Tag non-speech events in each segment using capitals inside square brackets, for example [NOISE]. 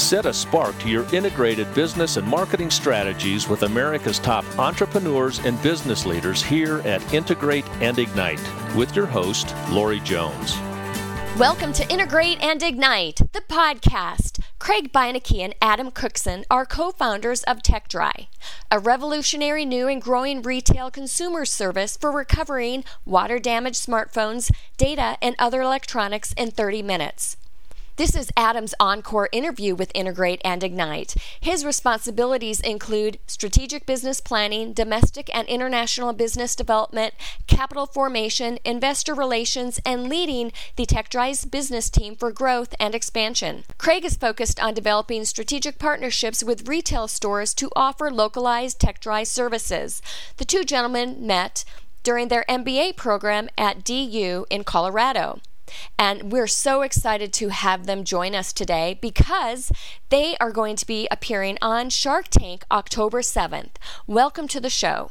Set a spark to your integrated business and marketing strategies with America's top entrepreneurs and business leaders here at Integrate and Ignite with your host, Lori Jones. Welcome to Integrate and Ignite, the podcast. Craig Beinecke and Adam Cookson are co founders of TekDry, a revolutionary new and growing retail consumer service for recovering water damaged smartphones, data, and other electronics in 30 minutes. This is Adam's encore interview with Integrate and Ignite. His responsibilities include strategic business planning, domestic and international business development, capital formation, investor relations, and leading the TekDry's business team for growth and expansion. Craig is focused on developing strategic partnerships with retail stores to offer localized TekDry services. The two gentlemen met during their MBA program at DU in Colorado. And we're so excited to have them join us today because they are going to be appearing on Shark Tank October 7th. Welcome to the show.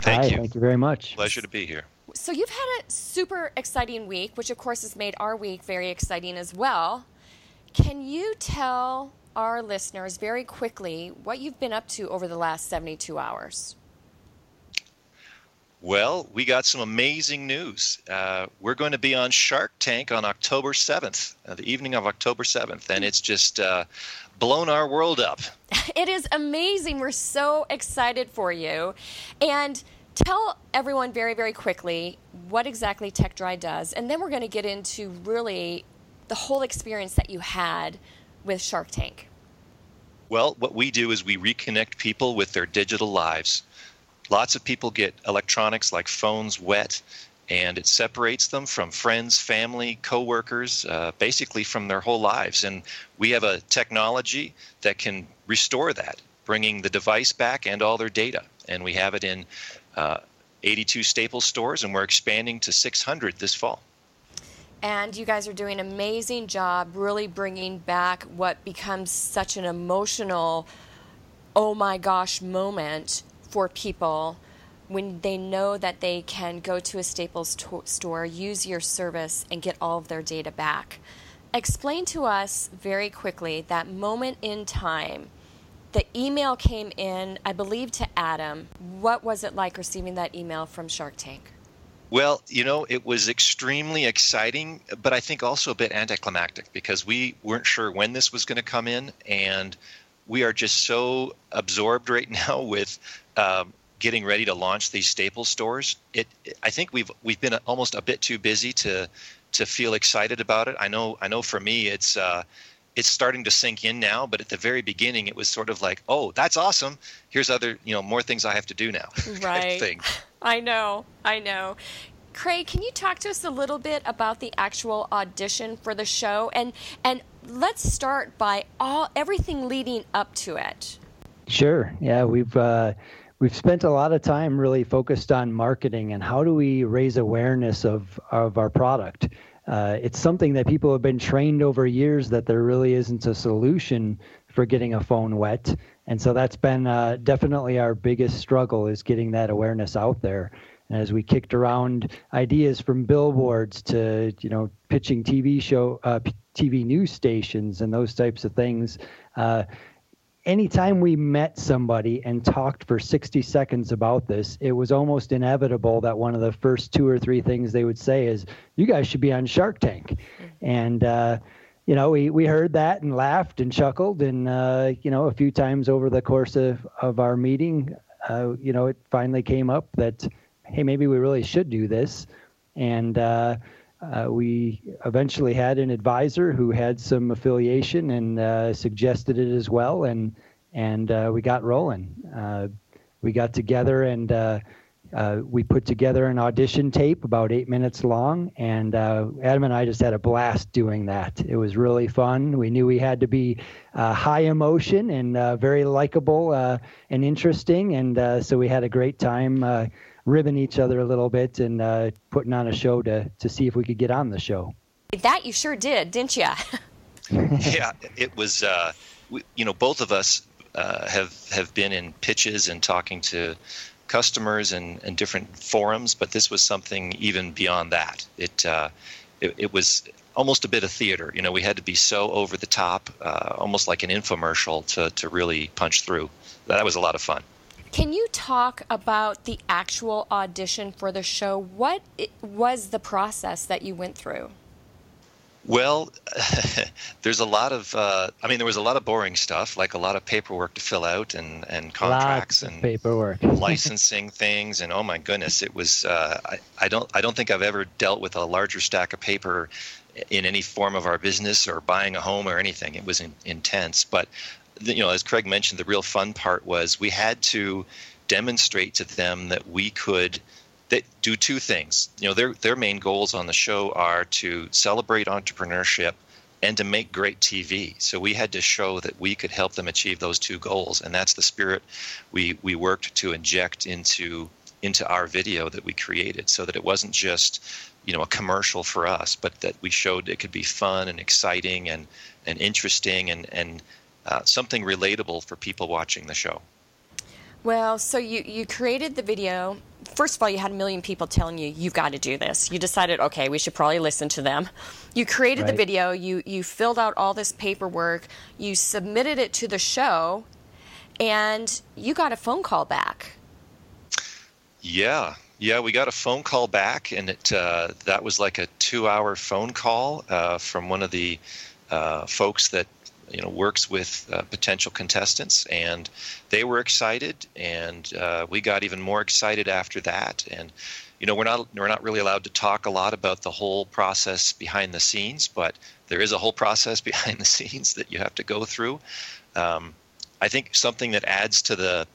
Thank Hi, you. Thank you very much. Pleasure to be here. So, you've had a super exciting week, which of course has made our week very exciting as well. Can you tell our listeners very quickly what you've been up to over the last 72 hours? Well, we got some amazing news. Uh, we're going to be on Shark Tank on October 7th, uh, the evening of October 7th, and it's just uh, blown our world up. [LAUGHS] It is amazing. We're so excited for you. And tell everyone very, very quickly what exactly TekDry does, and then we're going to get into really the whole experience that you had with Shark Tank. Well, what we do is we reconnect people with their digital lives. Lots of people get electronics like phones wet, and it separates them from friends, family, coworkers, uh, basically from their whole lives. And we have a technology that can restore that, bringing the device back and all their data. And we have it in uh, 82 Staples stores, and we're expanding to 600 this fall. And you guys are doing an amazing job really bringing back what becomes such an emotional, oh my gosh moment for people when they know that they can go to a Staples to- store, use your service, and get all of their data back. Explain to us very quickly that moment in time. The email came in, I believe, to Adam. What was it like receiving that email from Shark Tank? Well, you know, it was extremely exciting, but I think also a bit anticlimactic because we weren't sure when this was going to come in, and we are just so absorbed right [LAUGHS] now with um, getting ready to launch these staple stores. It, I think we've we've been almost a bit too busy to to feel excited about it. I know, I know. For me, it's uh, it's starting to sink in now, but at the very beginning, it was sort of like, oh, that's awesome. Here's other, you know, more things I have to do now. [LAUGHS] Right. thing. [LAUGHS] I know, I know. Craig, can you talk to us a little bit about the actual audition for the show and and let's start by all everything leading up to it. Sure. Yeah, we've uh, we've spent a lot of time really focused on marketing and how do we raise awareness of of our product. Uh, it's something that people have been trained over years that there really isn't a solution for getting a phone wet, and so that's been uh, definitely our biggest struggle is getting that awareness out there. And as we kicked around ideas from billboards to you know pitching TV show, uh, TV news stations, and those types of things. Uh, anytime we met somebody and talked for 60 seconds about this, it was almost inevitable that one of the first two or three things they would say is, "You guys should be on Shark Tank," and uh, you know we we heard that and laughed and chuckled, and uh, you know a few times over the course of of our meeting, uh, you know it finally came up that hey maybe we really should do this, and. Uh, uh, we eventually had an advisor who had some affiliation and uh, suggested it as well, and and uh, we got rolling. Uh, we got together and uh, uh, we put together an audition tape about eight minutes long, and Adam and I just had a blast doing that. It was really fun. We knew we had to be high emotion and very likable and interesting, and so we had a great time ribbing each other a little bit and uh, putting on a show to to see if we could get on the show. That you sure did, didn't you? [LAUGHS] yeah, it was. Uh, we, you know, both of us uh, have have been in pitches and talking to customers and, and different forums, but this was something even beyond that. It, uh, it it was almost a bit of theater. You know, we had to be so over the top, uh, almost like an infomercial to to really punch through. That was a lot of fun. Can you talk about the actual audition for the show? What was the process that you went through? Well, [LAUGHS] there's a lot of, uh, I mean, there was a lot of boring stuff, like a lot of paperwork to fill out and, and contracts and paperwork, [LAUGHS] licensing things, and oh my goodness, it was. Uh, I, I don't, I don't think I've ever dealt with a larger stack of paper in any form of our business or buying a home or anything. It was in, intense, but you know, as Craig mentioned, the real fun part was we had to demonstrate to them that we could that do two things. You know, their their main goals on the show are to celebrate entrepreneurship and to make great TV. So we had to show that we could help them achieve those two goals, and that's the spirit we we worked to inject into into our video that we created, so that it wasn't just you know a commercial for us, but that we showed it could be fun and exciting and and interesting and and uh, something relatable for people watching the show. Well, so you, you created the video. First of all, you had a million people telling you, you've got to do this. You decided, okay, we should probably listen to them. You created right. the video, you, you filled out all this paperwork, you submitted it to the show, and you got a phone call back. Yeah, yeah, we got a phone call back, and it uh, that was like a two-hour phone call uh, from one of the uh, folks that you know works with uh, potential contestants and they were excited and uh, we got even more excited after that. And you know we're not we're not really allowed to talk a lot about the whole process behind the scenes but there is a whole process [LAUGHS] behind the scenes that you have to go through. Um, i think something that adds to the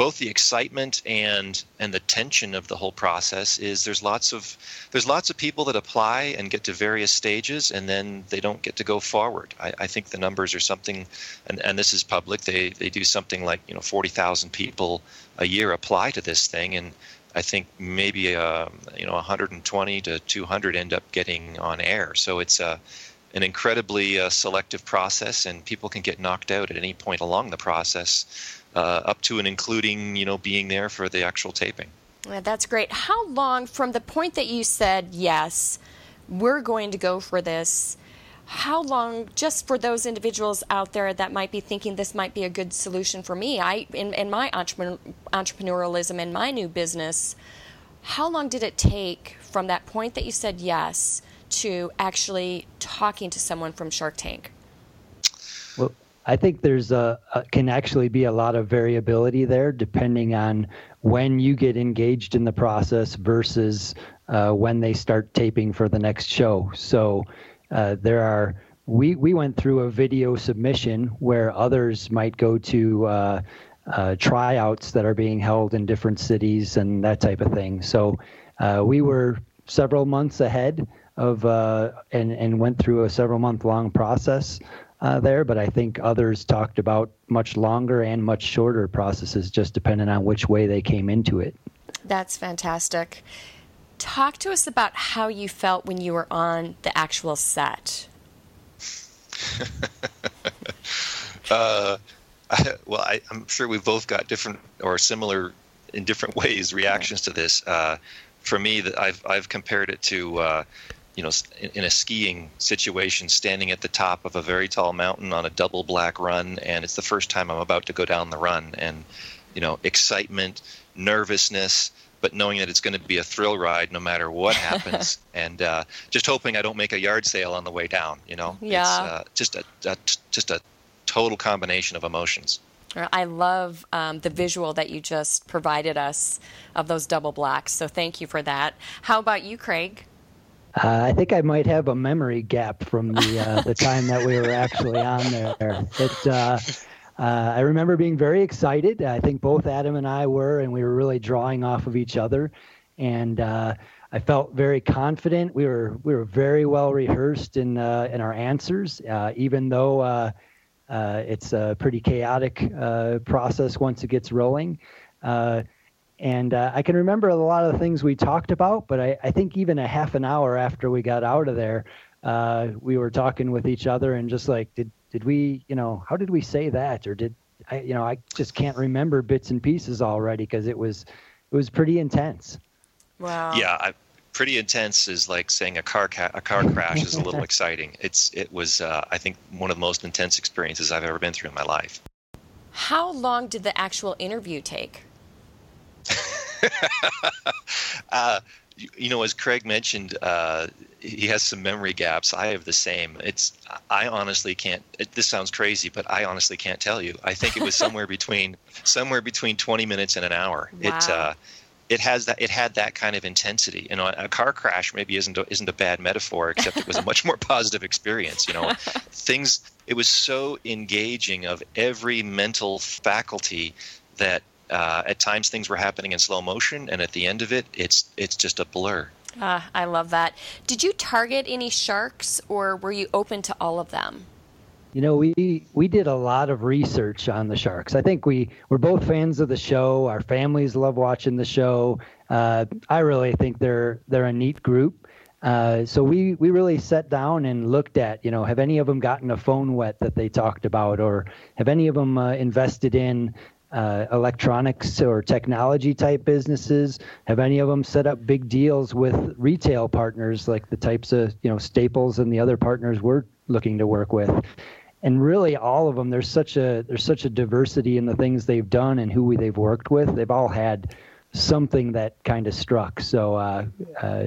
both the excitement and and the tension of the whole process is there's lots of there's lots of people that apply and get to various stages and then they don't get to go forward. I, I think the numbers are something, and, and this is public. They they do something like you know forty thousand people a year apply to this thing, and I think maybe uh, you know 120 to 200 end up getting on air. So it's a an incredibly uh, selective process, and people can get knocked out at any point along the process uh, up to and including you know being there for the actual taping. That's great. How long from the point that you said yes, we're going to go for this? How long, just for those individuals out there that might be thinking this might be a good solution for me, I in, in my entrepreneur, entrepreneurialism in my new business, how long did it take from that point that you said yes to actually talking to someone from Shark Tank? I think there's a, a, can actually be a lot of variability there depending on when you get engaged in the process versus uh, when they start taping for the next show. So uh, there are we we went through a video submission where others might go to uh, uh tryouts that are being held in different cities and that type of thing. So uh, we were several months ahead of uh, and and went through a several month long process uh, there, but I think others talked about much longer and much shorter processes, just depending on which way they came into it. That's fantastic. Talk to us about how you felt when you were on the actual set. [LAUGHS] uh, I, well, I, am sure we've both got different or similar, in different ways, reactions to this. Uh, for me, that I've I've compared it to uh, you know, in a skiing situation, standing at the top of a very tall mountain on a double black run, and it's the first time I'm about to go down the run, and you know, excitement, nervousness, but knowing that it's going to be a thrill ride no matter what [LAUGHS] happens, and uh, just hoping I don't make a yard sale on the way down. You know, yeah, it's uh, just a, a just a total combination of emotions. I love um, the visual that you just provided us of those double blacks. So thank you for that. How about you, Craig? Uh, I think I might have a memory gap from the uh, the time that we were actually on there. It, uh, uh, I remember being very excited. I think both Adam and I were, and we were really drawing off of each other. And uh, I felt very confident. We were we were very well rehearsed in uh, in our answers, even though it's a pretty chaotic process once it gets rolling. And uh, I can remember a lot of the things we talked about, but I, I think even a half an hour after we got out of there, uh, we were talking with each other and just like, did did we, you know, how did we say that, or did I, you know, I just can't remember bits and pieces already because it was it was pretty intense. Wow. Yeah, I, pretty intense is like saying a car ca- a car crash is a little [LAUGHS] exciting. It's it was uh, I think one of the most intense experiences I've ever been through in my life. How long did the actual interview take? [LAUGHS] uh, you, you, know, as Craig mentioned, uh, he has some memory gaps. I have the same. It's I honestly can't. It, this sounds crazy, but I honestly can't tell you. I think it was somewhere [LAUGHS] between somewhere between 20 minutes and an hour. Wow. It uh, it has that it had that kind of intensity. You know, a car crash maybe isn't a, isn't a bad metaphor, except it was a much more [LAUGHS] positive experience. You know, things. It was so engaging of every mental faculty that uh, at times things were happening in slow motion, and at the end of it, it's it's just a blur. Uh, I love that. Did you target any sharks, or were you open to all of them? You know, we we did a lot of research on the sharks. I think we we're both fans of the show. Our families love watching the show. Uh, I really think they're they're a neat group. Uh, so we we really sat down and looked at you know have any of them gotten a phone wet that they talked about, or have any of them uh, invested in uh, electronics or technology type businesses? Have any of them set up big deals with retail partners like the types of you know Staples and the other partners we're looking to work with? and really all of them there's such a there's such a diversity in the things they've done and who they've worked with they've all had something that kind of struck so uh, uh,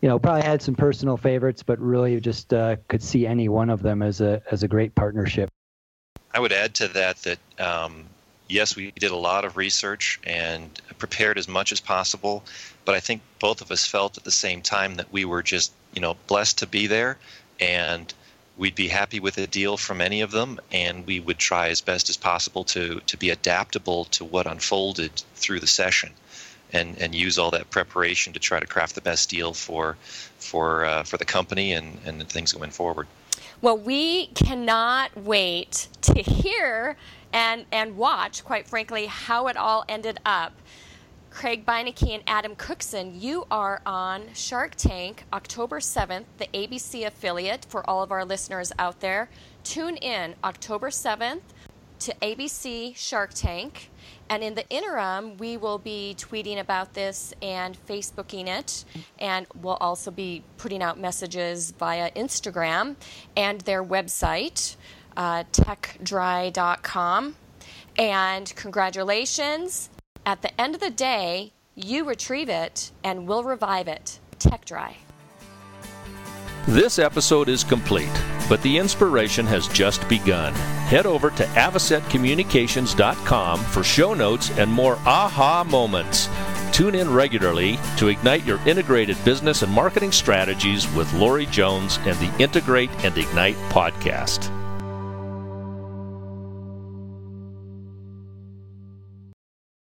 you know probably had some personal favorites but really just uh, could see any one of them as a as a great partnership i would add to that that um, yes we did a lot of research and prepared as much as possible but i think both of us felt at the same time that we were just you know blessed to be there and we'd be happy with a deal from any of them, and we would try as best as possible to to be adaptable to what unfolded through the session, and and use all that preparation to try to craft the best deal for for uh, for the company and and the things going forward. Well, we cannot wait to hear and and watch, quite frankly, how it all ended up. Craig Beinecke and Adam Cookson, you are on Shark Tank October 7th, the ABC affiliate for all of our listeners out there. Tune in October 7th to ABC Shark Tank. And in the interim, we will be tweeting about this and Facebooking it. And we'll also be putting out messages via Instagram and their website, uh, tekdry.com. And congratulations at the end of the day, you retrieve it and we'll revive it. TekDry. This episode is complete, but the inspiration has just begun. Head over to avocetcommunications.com for show notes and more aha moments. Tune in regularly to ignite your integrated business and marketing strategies with Lori Jones and the Integrate and Ignite podcast.